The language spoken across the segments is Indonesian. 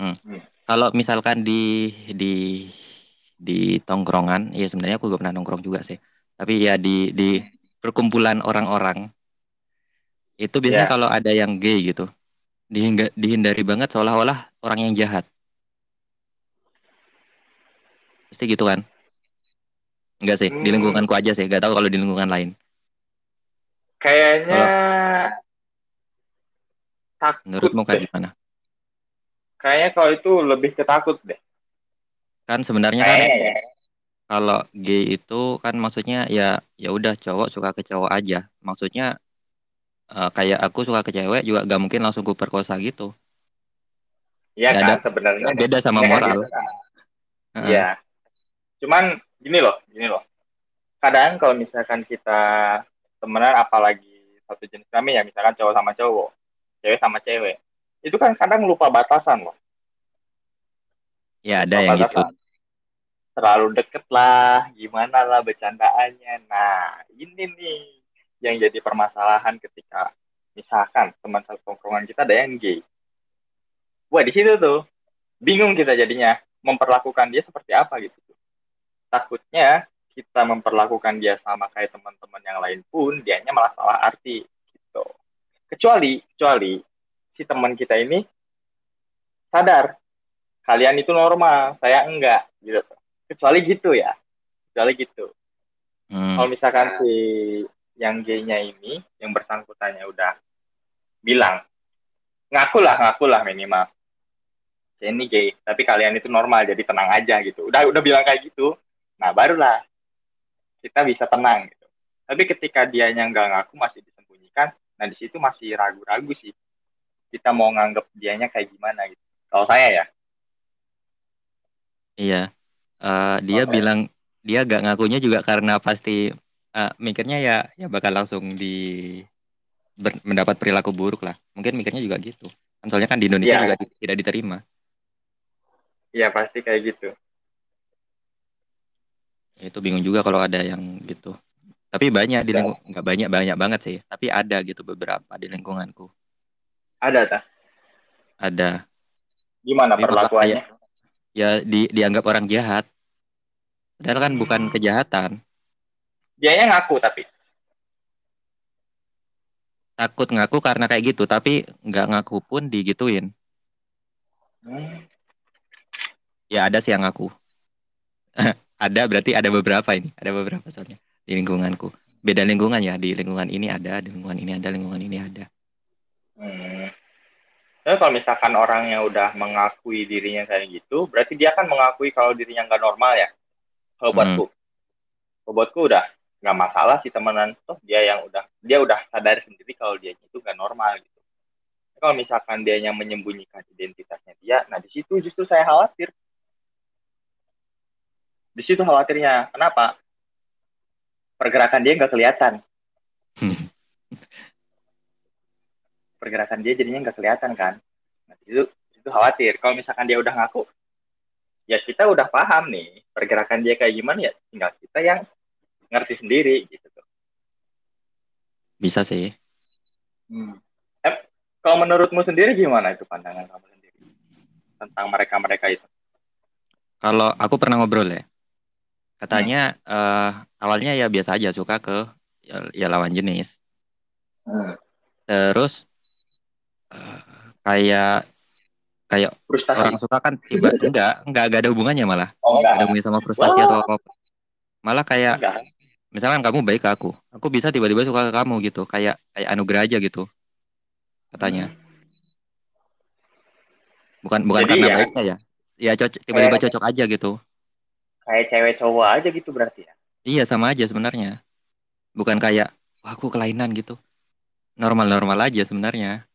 Hmm. Kalau misalkan di di di tongkrongan, ya sebenarnya aku gak pernah nongkrong juga sih. Tapi ya di di perkumpulan orang-orang itu biasanya Ya. kalau ada yang gay gitu, dihingga- dihindari banget seolah-olah orang yang jahat. Pasti gitu kan? Enggak sih, di Hmm. lingkunganku aja sih. Gak tahu kalau di lingkungan lain. Kayaknya takut Menurutmu kayak deh. gimana? Kayaknya kalau itu lebih ketakut deh. Kan sebenarnya kan ya. kalau gay itu kan maksudnya ya ya udah cowok suka ke cowok aja. Maksudnya eh, kayak aku suka ke cewek juga gak mungkin langsung ku perkosa gitu. Iya kan ada- sebenarnya. Beda sama moral. gitu kan. Heeh. Iya. Cuman gini loh, gini loh. Kadang kalau misalkan kita temenan apalagi satu jenis kami ya, misalkan cowok sama cowok, cewek sama cewek. Itu kan kadang lupa batasan loh. Ya ada Lupa yang gitu. batasan. Terlalu deket lah, gimana lah bercandaannya. Nah, ini nih yang jadi permasalahan ketika misalkan teman satu tongkrongan kita ada yang gay. Wah, di situ tuh bingung kita jadinya memperlakukan dia seperti apa gitu. Takutnya kita memperlakukan dia sama kayak teman-teman yang lain pun dianya malah salah arti gitu. Kecuali kecuali si teman kita ini sadar kalian itu normal, saya enggak gitu. Kecuali gitu ya. Kecuali gitu. Hmm. Kalau misalkan si yang gay-nya ini yang bersangkutannya udah bilang ngaku lah, ngaku lah minimal. Saya ini gay, tapi kalian itu normal, jadi tenang aja gitu. Udah udah bilang kayak gitu, nah barulah kita bisa tenang gitu. Tapi ketika dia yang nggak ngaku masih disembunyikan, nah di situ masih ragu-ragu sih. Kita mau nganggap dianya kayak gimana gitu. Kalau saya ya, Iya. Eh, dia Oke. bilang dia gak ngakunya juga karena pasti eh, mikirnya ya ya bakal langsung di ber- mendapat perilaku buruk lah. Mungkin mikirnya juga gitu. Kan soalnya kan di Indonesia Iya. juga tidak diterima. ya pasti kayak gitu. Ya, itu bingung juga kalau ada yang gitu. Tapi banyak di Ya. lingkungan nggak banyak banyak banget sih. Tapi ada gitu beberapa di lingkunganku. Ada tak? Ada. Gimana Tapi perlakuannya? Ya di, dianggap orang jahat. Padahal kan bukan Hmm. kejahatan. Dianya ngaku tapi. Takut ngaku karena kayak gitu. Tapi nggak ngaku pun digituin. Hmm. Ya ada sih yang ngaku. ada berarti ada beberapa ini. Ada beberapa soalnya di lingkunganku. Beda lingkungan ya. Di lingkungan ini ada, di lingkungan ini ada, lingkungan ini ada. Hmm. Tapi kalau misalkan orang yang udah mengakui dirinya kayak gitu, berarti dia kan mengakui kalau dirinya nggak normal ya. Kalau Hmm. buatku, kalau buatku udah nggak masalah sih temenan. Toh dia yang udah dia udah sadar sendiri kalau dia itu nggak normal gitu. Kalau misalkan dia yang menyembunyikan identitasnya dia, nah di situ justru saya khawatir. Di situ khawatirnya. Kenapa? Pergerakan dia nggak kelihatan. Pergerakan dia jadinya nggak kelihatan kan nah, itu itu khawatir kalau misalkan dia udah ngaku ya kita udah paham nih pergerakan dia kayak gimana ya tinggal kita yang ngerti sendiri gitu tuh Bisa sih. hmm. eh, kalau menurutmu sendiri gimana itu pandangan kamu sendiri tentang mereka mereka itu Kalau aku pernah ngobrol ya. Katanya eh, awalnya ya biasa aja suka ke ya, ya lawan jenis. hmm. Terus kayak kayak frustasi orang suka kan tiba enggak enggak enggak ada hubungannya malah. oh Enggak ada hubungannya sama frustasi Wah. atau apa. Malah kayak enggak misalkan kamu baik ke aku, aku bisa tiba-tiba suka ke kamu gitu, kayak kayak anugerah aja gitu. Katanya. Bukan bukan Jadi karena ya- baiknya ya. Ya cocok tiba-tiba Kayak- cocok aja gitu. kayak cewek cowok aja gitu berarti ya Iya sama aja sebenarnya. Bukan kayak wah aku kelainan gitu. Normal-normal aja sebenarnya.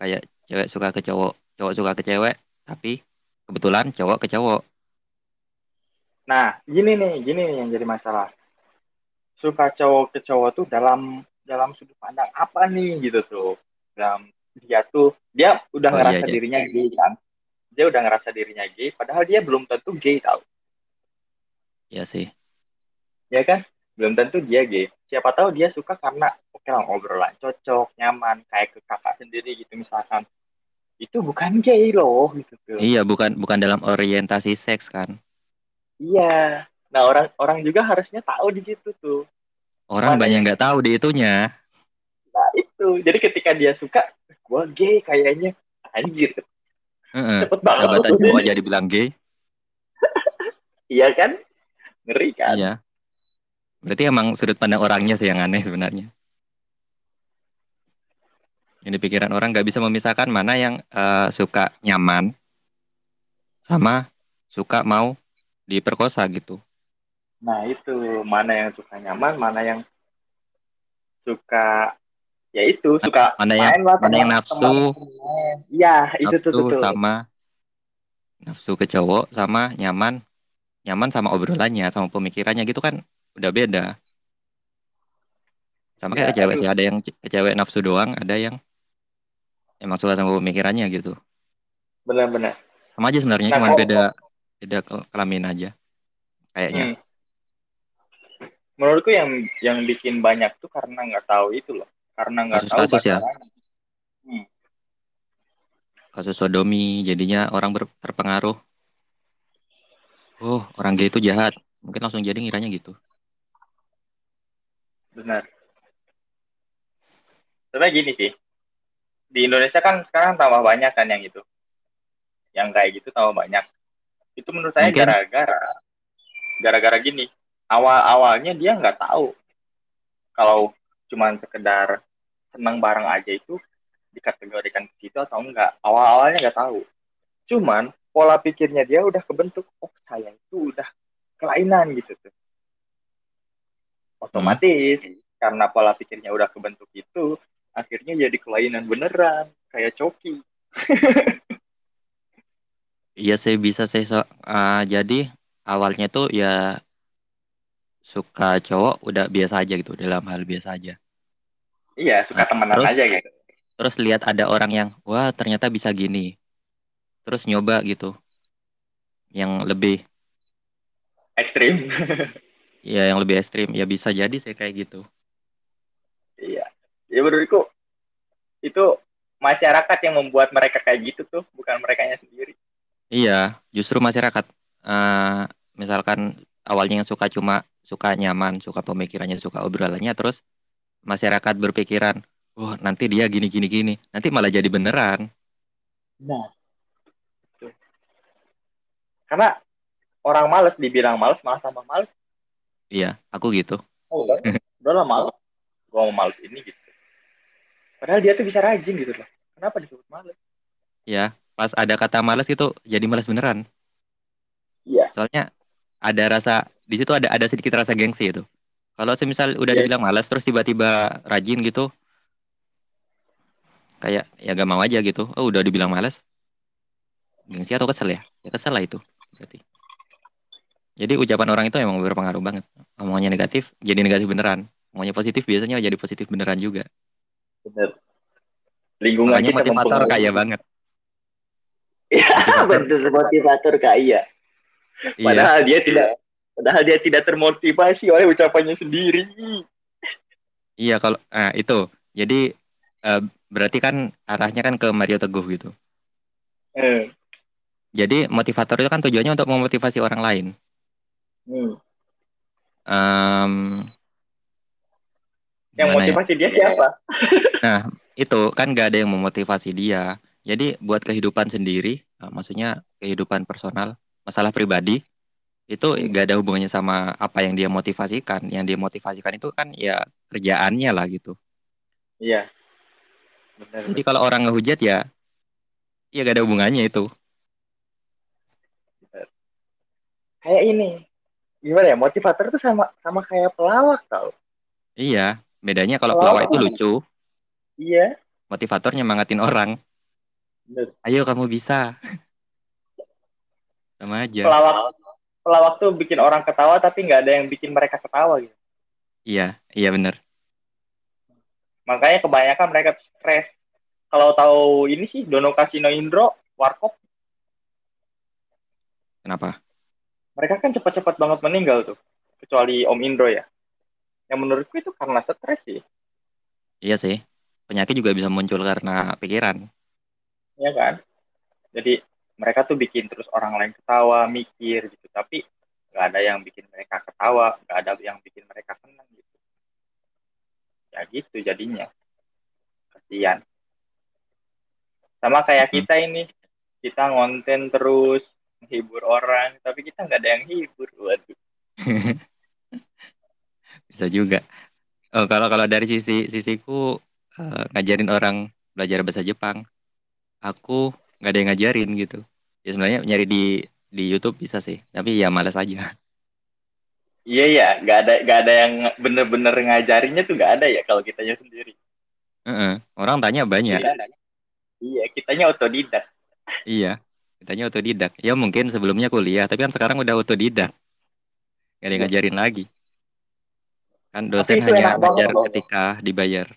Kayak cewek suka ke cowok, cowok suka ke cewek, tapi kebetulan cowok ke cowok. Nah, gini nih, gini nih yang jadi masalah. Suka cowok ke cowok tuh dalam dalam sudut pandang apa nih gitu tuh. Dalam dia tuh dia udah Oh, ngerasa iya, iya. dirinya gay kan. Dia udah ngerasa dirinya gay padahal dia belum tentu gay tau. Ya sih. Ya kan? Belum tentu dia gay. Siapa tahu dia suka karena oke lah obrolan cocok, nyaman, kayak ke kakak sendiri gitu misalkan. itu bukan gay loh gitu tuh. Iya, bukan bukan dalam orientasi seks kan. Iya. Nah orang orang juga harusnya tahu di situ tuh. Orang Mana banyak nggak tahu di itunya. Nah itu. Jadi ketika dia suka, gue gay kayaknya anjir. Heeh. Cepet banget. Tuh. cowok jadi bilang gay. Iya kan? Ngeri kan? Iya. Berarti emang sudut pandang orangnya sih yang aneh sebenarnya. Yang di pikiran orang nggak bisa memisahkan mana yang eh, suka nyaman sama suka mau diperkosa gitu. Nah itu mana yang suka nyaman, mana yang suka ya itu suka Mana yang- main lah mana yang nafsu. Iya itu tuh tuh. sama nafsu ke cowok sama nyaman nyaman sama obrolannya sama pemikirannya gitu kan udah beda sama kayak Ya, ke cewek aduh. sih ada yang cewek nafsu doang ada yang emang suka sama pemikirannya gitu Benar-benar. sama aja sebenarnya Nah, cuma kalau- beda beda kel- kelamin aja kayaknya Hmm. Menurutku yang yang bikin banyak tuh karena nggak tahu itu loh, karena nggak tahu Kasus-kasus ya? batasannya. kasus sodomi jadinya orang ber- terpengaruh oh orang gay itu jahat mungkin langsung jadi ngiranya gitu Benar. Sebenarnya gini sih, di Indonesia kan sekarang tambah banyak kan yang itu, yang kayak gitu tambah banyak. Itu menurut saya Mungkin- gara-gara, gara-gara gini. Awal-awalnya dia nggak tahu kalau cuman sekedar senang bareng aja itu dikategorikan ke situ atau enggak. Awal-awalnya nggak tahu. Cuman pola pikirnya dia udah kebentuk, oh saya itu udah kelainan gitu tuh. Otomatis karena pola pikirnya udah kebentuk itu, akhirnya jadi kelainan beneran, kayak coki. Iya sih bisa sih so, ah, jadi awalnya tuh ya suka cowok udah biasa aja gitu dalam hal biasa aja. Iya, suka Nah, temenan terus? aja gitu. Terus lihat ada orang yang wah ternyata bisa gini. Terus nyoba gitu. Yang lebih Ekstrim. ya yang lebih ekstrim ya bisa jadi sih kayak gitu. Ya menurutku itu masyarakat yang membuat mereka kayak gitu tuh, bukan mereka sendiri. Iya, justru masyarakat eh, misalkan awalnya yang suka cuma suka nyaman, suka pemikirannya, suka obrolannya terus masyarakat berpikiran, "Wah, nanti dia gini gini gini." Nanti malah jadi beneran. Nah. Tuh. Karena orang males dibilang males malah tambah males. Iya, aku gitu. Oh, udah, udah lah males. Gua mau males ini gitu. Padahal dia tuh bisa rajin gitu loh. Kenapa disebut males? Ya, pas ada kata malas itu jadi malas beneran. Iya. Soalnya ada rasa di situ ada ada sedikit rasa gengsi itu. Kalau semisal udah Iya. dibilang malas terus tiba-tiba rajin gitu, kayak ya gak mau aja gitu. Oh udah dibilang malas, gengsi atau kesel ya? Ya kesel lah itu berarti. Jadi ucapan orang itu emang berpengaruh banget. Omongannya negatif jadi negatif beneran. Omongannya positif biasanya jadi positif beneran juga. Bener. Lingkungan Makanya kita motivator kaya banget. Iya, bener motivator kaya. Iya, Padahal dia tidak padahal dia tidak termotivasi oleh ucapannya sendiri. iya kalau ah itu. Jadi eh, berarti kan arahnya kan ke Mario Teguh gitu. Eh, Jadi motivator itu kan tujuannya untuk memotivasi orang lain. hmm. Em, Yang gimana ya? motivasi dia siapa? Itu kan gak ada yang memotivasi dia. Jadi buat kehidupan sendiri, eh, maksudnya kehidupan personal, masalah pribadi, itu Hmm. gak ada hubungannya sama apa yang dia motivasikan. Yang dia motivasikan itu kan ya kerjaannya lah gitu. Iya. Benar. Jadi kalau orang ngehujat ya, ya gak ada hubungannya itu. Kayak ini. Gimana ya? Motivator itu sama sama kayak pelawak tau. Iya, bedanya kalau Kalau pelawak itu lucu, Iya. motivator nyemangatin orang. Bener. Ayo kamu bisa. Sama aja. Pelawak pelawak tuh bikin orang ketawa tapi nggak ada yang bikin mereka ketawa gitu. Iya, iya bener. Makanya kebanyakan mereka stres. Kalau tahu ini sih Dono Kasino Indro, Warkop, Kenapa? mereka kan cepat-cepat banget meninggal tuh. Kecuali Om Indro ya. Yang menurutku itu karena stres sih. Iya sih. Penyakit juga bisa muncul karena pikiran. ya kan? Jadi mereka tuh bikin terus orang lain ketawa mikir gitu. Tapi nggak ada yang bikin mereka ketawa nggak ada yang bikin mereka senang gitu. Ya gitu jadinya. Kasihan. Sama kayak Hmm. kita ini. Kita ngonten terus menghibur orang. Tapi kita nggak ada yang hibur. Waduh Bisa juga. Oh, kalau kalau dari sisi sisiku eh, ngajarin orang belajar bahasa Jepang, aku nggak ada yang ngajarin gitu. Ya sebenarnya nyari di di YouTube bisa sih, tapi ya malas aja. iya ya nggak ada nggak ada yang bener-bener ngajarinnya tuh nggak ada ya kalau kitanya sendiri Heeh. Orang tanya banyak. Jadi, iya kitanya otodidak Iya. Kitanya otodidak. Ya mungkin sebelumnya kuliah, tapi kan sekarang udah otodidak. Gak ada yang Iya. ngajarin lagi. Kan dosen itu hanya enak banget ngajar loh. ketika dibayar.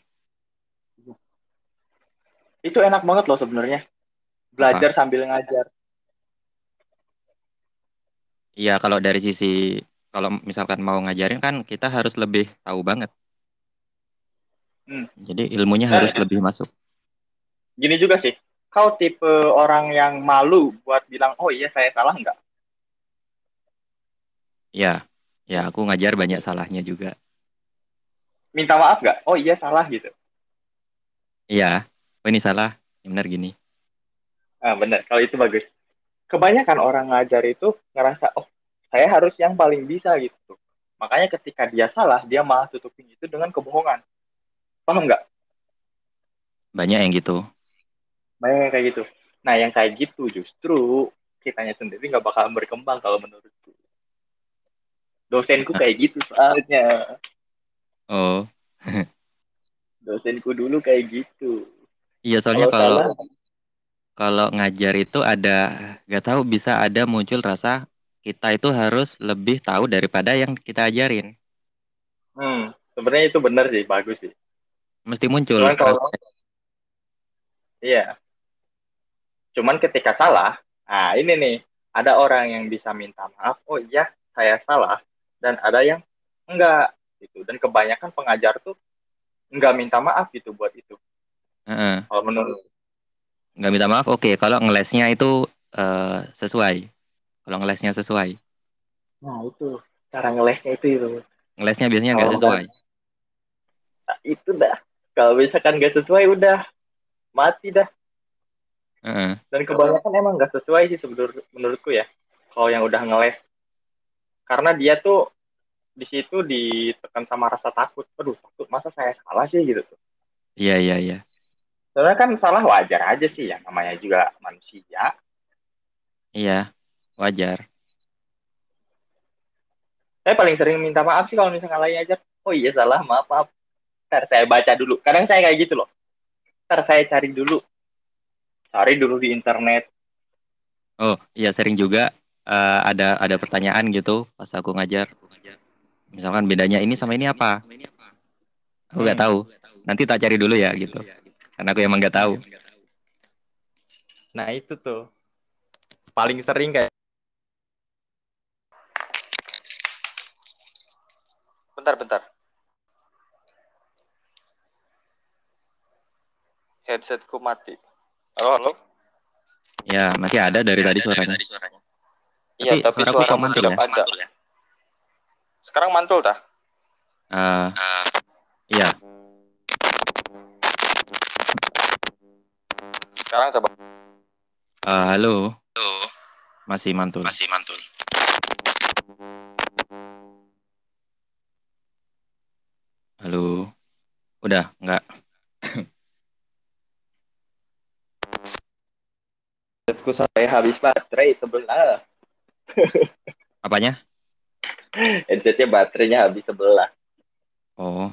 itu enak banget loh sebenarnya belajar sambil ngajar Iya, kalau dari sisi kalau misalkan mau ngajarin kan kita harus lebih tahu banget. Hmm. Jadi ilmunya Nah, harus lebih masuk. gini juga sih kau tipe orang yang malu buat bilang oh iya saya salah nggak Ya, ya aku ngajar banyak salahnya juga. Minta maaf nggak? Oh iya salah gitu. Iya, oh ini salah. Benar gini. ah benar. Kalau itu bagus. Kebanyakan orang ngajar itu ngerasa oh saya harus yang paling bisa gitu. Makanya ketika dia salah dia malah tutupin itu dengan kebohongan. Paham nggak? Banyak yang gitu. banyak yang kayak gitu. Nah yang kayak gitu justru kitanya sendiri nggak bakal berkembang kalau menurutku. Dosenku kayak gitu soalnya Oh, dosenku dulu kayak gitu. Iya soalnya kalau kalau ngajar itu ada nggak tahu bisa ada muncul rasa kita itu harus lebih tahu daripada yang kita ajarin. hmm, sebenarnya itu benar sih bagus sih. Mesti muncul cuman kalau iya. Cuman ketika salah nah ini nih ada orang yang bisa minta maaf oh iya saya salah dan ada yang enggak gitu dan kebanyakan pengajar tuh enggak minta maaf gitu buat itu Heeh. kalau menurut nggak minta maaf. Oke, kalau ngelesnya itu eh, sesuai. Kalau ngelesnya sesuai. nah itu cara ngelesnya itu itu Ngelesnya biasanya nggak sesuai. Nah, itu dah kalau misalkan nggak sesuai udah mati dah Heeh. dan kebanyakan emang nggak sesuai sih menurut menurutku ya kalau yang udah ngeles karena dia tuh di situ ditekan sama rasa takut. Aduh takut masa saya salah sih gitu tuh. Iya iya iya. sebenarnya kan salah wajar aja sih ya. Namanya juga manusia. Iya wajar. saya paling sering minta maaf sih kalau misalnya lagi aja oh iya salah maaf maaf. Ntar saya baca dulu. Kadang saya kayak gitu loh. Ntar saya cari dulu. Cari dulu di internet. Oh iya sering juga eh, ada ada pertanyaan gitu pas aku ngajar. Misalkan bedanya ini sama ini apa? Aku nggak Hmm. tahu. Nanti tak cari dulu ya gitu. Karena aku emang nggak tahu. Nah itu tuh paling sering kayak bentar bentar headsetku mati halo halo Ya masih ada dari tadi suaranya. iya tapi suaraku suara kok mantul tetap ya? ada sekarang mantul tah Eh, iya sekarang coba Eh, halo. Masih mantul. masih mantul Halo. Udah nggak? headsetku saya habis baterai sebelah Apanya? Headsetnya baterainya habis sebelah. Oh